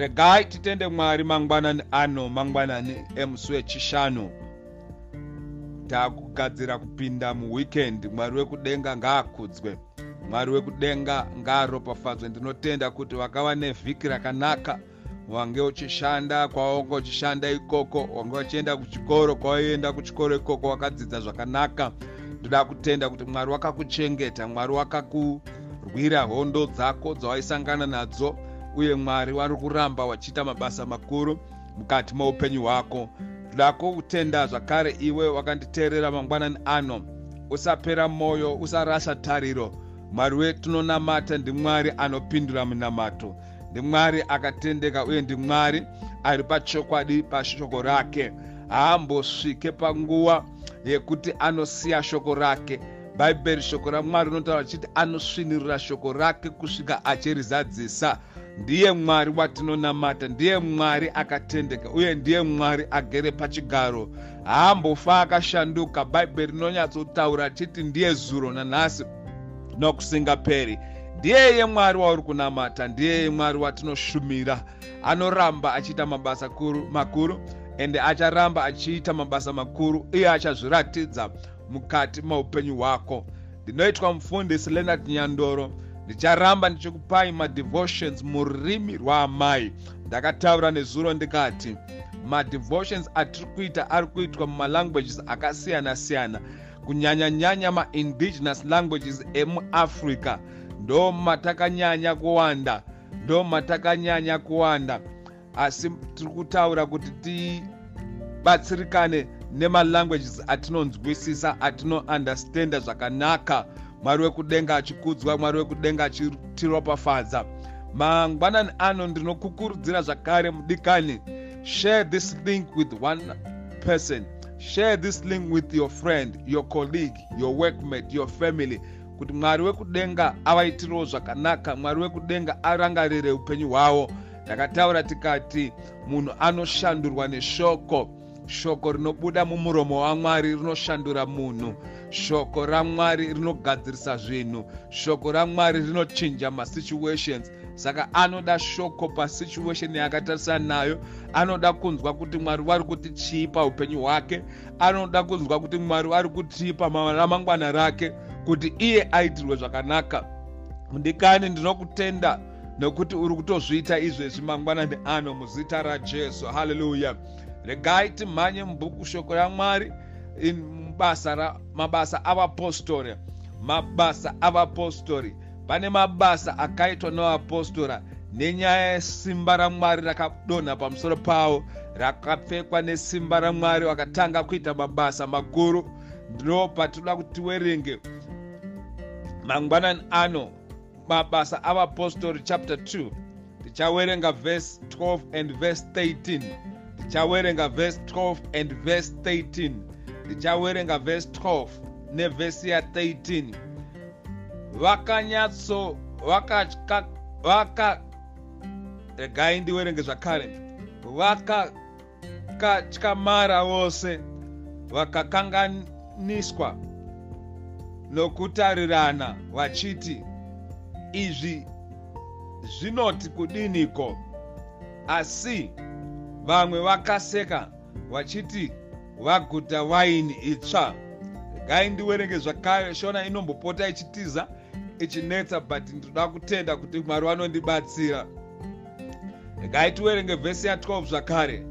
regai titende mwari mangwanani ano mangwanani emusi wechishanu. Takugadzira kupinda muweekend mwari wekudenga ngaakudzwe. Mwari wekudenga ngaaropafadzwe. Ndinotenda kuti wakava nevhiki rakanaka wange uchishanda kwawange uchishanda ikoko wange uchienda kuchikoro kwawaienda kuchikoro ikoko wakadzidza zvakanaka. Ndoda kutenda kuti mwari wakakuchengeta mwari wakakurwira hondo dzako dzawaisangana nadzo uye mwari wari kuramba wachiita mabasa makuru mukati meupenyu hwako. Ndoda kutenda zvakare iwe wakanditeerera mangwanani ano. Usapera mwoyo usarasha tariro. Mwari wetunonamata ndimwari anopindura munamato. Ndimwari akatendeka uye ndimwari ari pachokwadi pashoko rake. Haambosvike panguva yekuti anosiya shoko rake. Bhaibheri shoko ramwari rinotaura chiti anosvinirira shoko rake kusvika achirizadzisa ndiye mwari watinonamata ndiye mwari akatendeka uye ndiye mwari agere pachigaro. Haambofa akashanduka bhaibheri rinonyatsotaura chiti ndiye zuro nanhasi nokusingaperi. Ndiyeye mwari wauri kunamata ndiyeye mwari watinoshumira. Anoramba achiita mabasa kuru, makuru ende acharamba achiita mabasa makuru iye achazviratidza mukati maupenyu hwako. Ndinoitwa mufundisi leonard nyandoro ndicharamba ndichikupai madevotions mururimi rwaamai. Ndakataura nezuro ndikati madevotions atiri kuita ari kuitwa mumalanguages akasiyana-siyana. Kunyanya-nyanya maindigenous languages emuafrica ndo matakanyanya kuwanda ndo matakanyanya kuwanda. Asi tiri kutaura kuti tibatsirikane nemalanguages atinonzwisisa atinounderstanda zvakanaka mwari wekudenga achikudzwa mwari wekudenga achitiropafadza mangwanani ano ndinokukurudzira zvakare mudikani share this link with one person. Share this link with your friend your colleague your workmate your family. Kuti mwari wekudenga avaitirawo zvakanaka mwari wekudenga arangarire upenyu hwavo takataura tikati munhu anoshandurwa neshoko shoko rinobuda mumuromo wamwari rinoshandura munhu. Shoko ramwari rinogadzirisa zvinhu. Shoko ramwari rinochinja masituations. Saka anoda shoko pasituation yaakatarisana nayo anoda kunzwa kuti mwari wari kuti chii paupenyu hwake. Anoda kunzwa kuti mwari wari kutii pamaramangwana rake kuti iye aitirwe zvakanaka. Ndikani ndinokutenda nokuti uri kutozviita izvezvi mangwanani ano muzita rajesu. Haleluya regai timhanye mubhuku shoko ramwari basa mabasa avapostori mabasa avapostori pane mabasa akaitwa nevapostora nenyaya yesimba ramwari rakadonha pamusoro pavo rakapfekwa nesimba ramwari vakatanga kuita mabasa makuru ndo patinoda kuti tiwerenge. Mangwanani ano mabasa avapostori chapter 2 tichawerenga verse 12 and verse 13 tichawerenga verse 12 and verse 13 tichawerenga verse 12 nevhesi ya13 vakanyatso vakatya vaka regai ndiwerenge zvakare. Vakakatyamara vose vakakanganiswa nokutarirana vachiti izvi zvinoti kudiniko? Asi vamwe vakaseka vachiti vaguta waini itsva. Regai ndiwerenge zvakare shona inombopota ichitiza ichinetsa but ndoda kutenda kuti mwari vanondibatsira regai tiwerenge vhesi ya12 zvakare.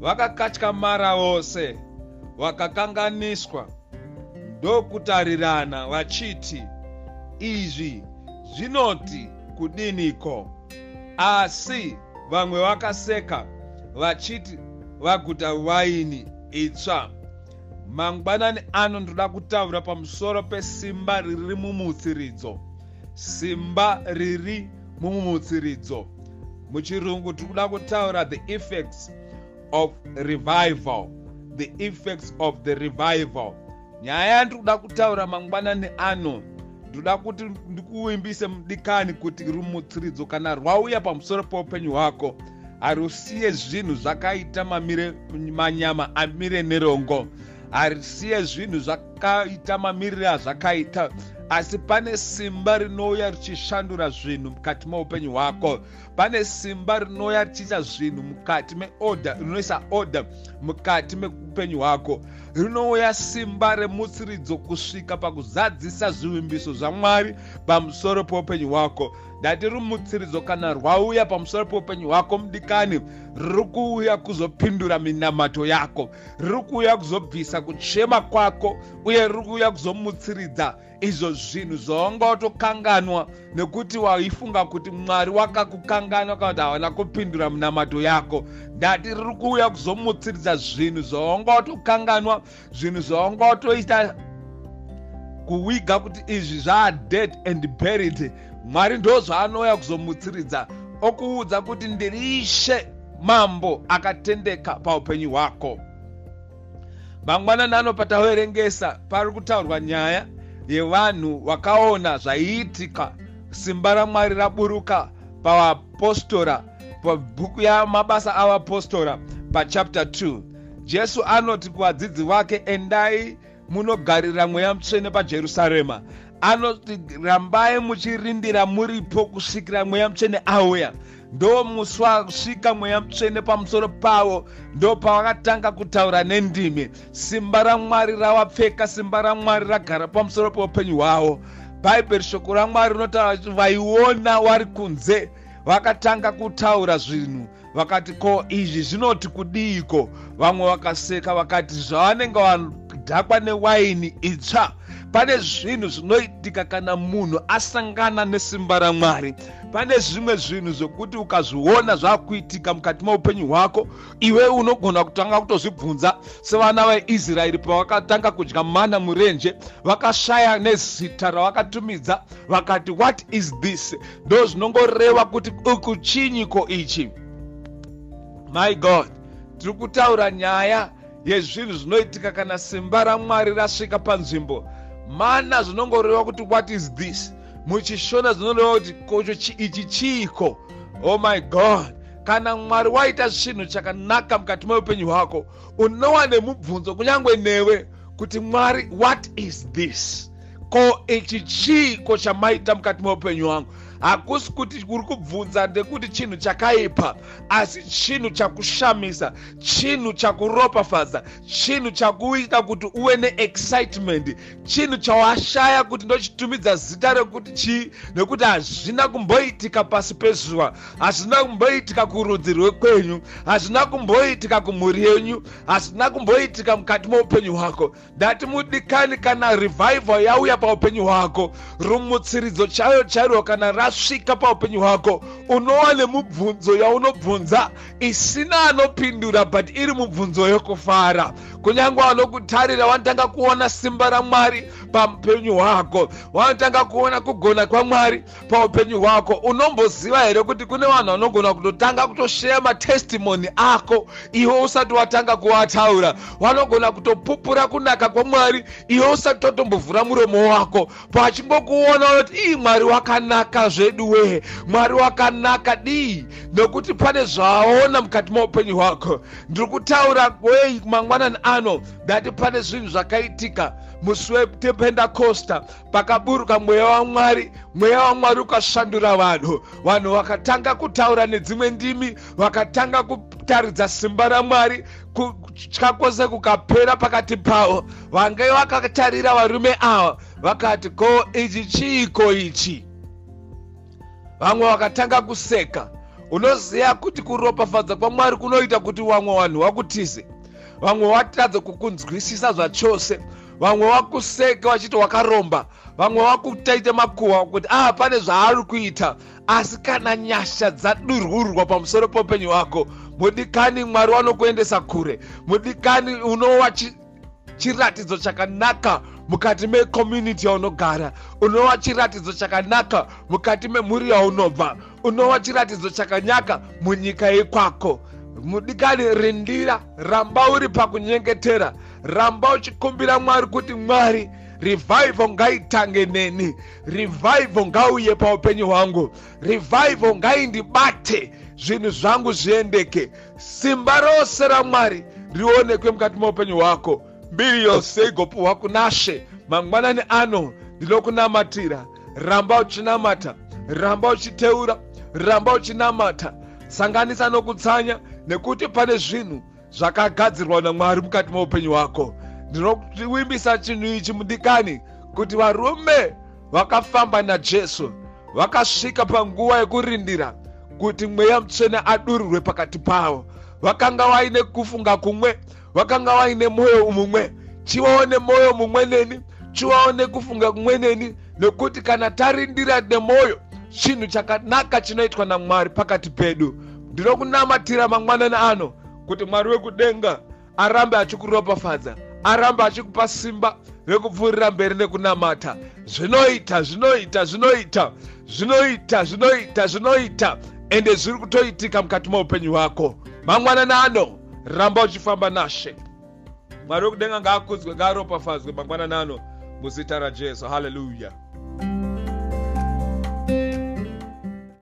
Vakakatyamara vose vakakanganiswa. Ndokutarirana vachiti izvi zvinoti kudiniko? Asi vamwe vakaseka vachiti vaguta waini itsva. Mangwanani ano ndoda kutaura pamusoro pesimba riri mumutsiridzo. Simba riri mumutsiridzo. Muchirungu tiri kuda kutaura the effects of revival the effects of the revival. Nyaya yandiri kuda kutaura mangwanani ano ndoda kuti ndikuimbise mudikani kuti rumutsiridzo kana rwauya pamusoro peupenyu hwako harusiye zvinhu zvakaita mamire manyama amire nerongo. Harisiye zvinhu zvakaita mamirire azvakaita asi pane simba rinouya richishandura zvinhu mukati meupenyu hwako. Pane simba rinouya richiita zvinhu mukati meoda rinoisa oda mukati meupenyu hwako. Rinouya simba remutsiridzo kusvika pakuzadzisa zvivimbiso zvamwari pamusoro peupenyu hwako. Ndati rumutsiridzo kana rwauya pamusoro peupenyu hwako mudikani riri kuuya kuzopindura minamato yako. Riri kuuya kuzobvisa kuchema kwako uye riri kuuya kuzomutsiridza izvo zvinhu zvaunga watokanganwa nekuti waifunga kuti mwari wakakukanganwa kana kuti havana kupindura minamato yako. Ndati riri kuuya kuzomutsiridza zvinhu zvaunga watokanganwa zvinhu zvaunga watoita kuwiga kuti izvi zvaadead and buried. Mwari ndo zvaanouya kuzomutsiridza okuudza kuti ndiri ishe mambo akatendeka paupenyu hwako. Mangwanani ano pataverengesa pari kutaurwa nyaya yevanhu vakaona zvaiitika. Simba ramwari raburuka pavapostora pabhuku yamabasa avapostora pachapter 2 jesu anoti kuvadzidzi vake endai munogarira mweya mutsvene pajerusarema. Anoti rambai muchirindira muripo kusvikira mweya mutsvene auya ndo musi wasvika mweya mutsvene pamusoro pavo ndo pavakatanga kutaura nendimi. Simba ramwari ravapfeka simba ramwari ragara pamusoro peupenyu hwavo bhaibheri shoko ramwari rinotaura kuti vaiona wari kunze vakatanga kutaura zvinhu. Vakati ko izvi zvinoti kudiiko vamwe vakaseka vakati zvavanenge vadhakwa newaini itsva pane zvinhu zvinoitika kana munhu asangana nesimba ramwari. Pane zvimwe zvinhu zvokuti ukazviona zvaakuitika mukati meupenyu hwako iwe unogona kutanga kutozvibvunza. Sevana vaisraeri pavakatanga kudya mana murenje vakashaya nezita ravakatumidza vakati what is this? Ndo zvinongoreva kuti uku chinyiko ichi. My god tiri kutaura nyaya yezvinhu zvinoitika kana simba ramwari rasvika panzvimbo mana zvinongoreva kuti what is this? Muchishona zvinoreva kuti kocho ichi chiiko? Oh my god. Kana mwari waita chinhu chakanaka mukati meupenyu hwako unowa nemubvunzo kunyange newe kuti mwari what is this? Ko ichi chiiko chamaita mukati meupenyu hwangu hakusi kuti uri kubvunza ndekuti chinhu chakaipa asi chinhu chakushamisa chinhu chakuropafadza chinhu chakuita kuti uve neexcitement chinhu chawashaya kuti ndochitumidza zita rekuti chii nekuti hazvina kumboitika pasi pezuva hazvina kumboitika kurudzi rwekwenyu hazvina kumboitika kumhuri yenyu hazvina kumboitika mukati meupenyu hwako. Ndati mudikani kana revival yauya paupenyu hwako rumutsiridzo chayo chairo kana ra yasvika paupenyu hwako unova nemubvunzo yaunobvunza. Isina anopindura but iri mubvunzo yokufara. Kunyange vanokutarira vanotanga kuona simba ramwari paupenyu hwako. Vanotanga kuona kugona kwamwari paupenyu hwako unomboziva here kuti kune vanhu vanogona kutotanga kutosheya matestimoni ako? Iwe usati watanga kuvataura vanogona kutopupura kunaka kwamwari iwe usati totombovhura muromo wako pachingokuona kuti ii mwari wakanaka zvedu wee mwari wakanaka dii? Nokuti pane zvaaona mukati maupenyu hwako. Ndiri kutaura wei mangwanani ano ndati pane zvinhu zvakaitika musi wependakosta pakaburuka mweya wamwari mweya wamwari ukashandura vanhu. Vanhu vakatanga kutaura nedzimwe ndimi vakatanga kutaridza simba ramwari kutya kwose kukapera pakati pavo. Vange vakatarira varume ava vakati ko ichi chiiko ichi? Vamwe vakatanga kuseka. Unoziva kuti kuropafadza kwamwari kunoita kuti vamwe vanhu vakutize? Vamwe watadza kukunzwisisa zvachose vamwe vakuseka vachiti wakaromba vamwe vakutaite makuhwa kuti ah pane zvaari kuita. Asi kana nyasha dzadururwa pamusoro poupenyu hwako mudikani mwari wanokuendesa kure. Mudikani unova chiratidzo chakanaka mukati mecommunity yaunogara. Unova chiratidzo chakanaka mukati memhuri yaunobva. Unova chiratidzo chakanyaka munyika yekwako mudikani rindira ramba uri pakunyengetera ramba uchikumbira mwari kuti mwari revhival ngaitange neni revhival ngauye paupenyu hwangu revhival ngaindibate zvinhu zvangu zviendeke. Simba rose ramwari rionekwe mukati meupenyu hwako. Mbiri yose igopiwa kunashe mangwanani ano ndinokunamatira. Ramba uchinamata ramba uchiteura ramba uchinamata. Sanganisa nokutsanya nekuti pane zvinhu zvakagadzirwa namwari mukati meupenyu hwako. Ndinokuimbisa chinhu ichi mudikani kuti varume vakafamba najesu vakasvika panguva yekurindira kuti mweya mutsvene adurirwe pakati pavo. Vakanga vaine kufunga kumwe vakanga vaine mwoyo mumwe. Chivawo nemwoyo mumwe neni chivawo nekufunga kumwe neni nekuti kana tarindira nemwoyo chinhu chakanaka chinoitwa namwari pakati pedu ndinokunamatira mangwanani ano kuti mwari wekudenga arambe achikuropafadza arambe achikupa simba rekupfuurira mberi nekunamata. Zvinoita zvinoita zvinoita zvinoita zvinoita zvinoita ende zviri kutoitika mukati meupenyu hwako. Mangwanani ano ramba uchifamba nashe. Mwari wekudenga ngaakudzwe ngaaropafadzwe mangwanani ano muzita rajesu. Haleluya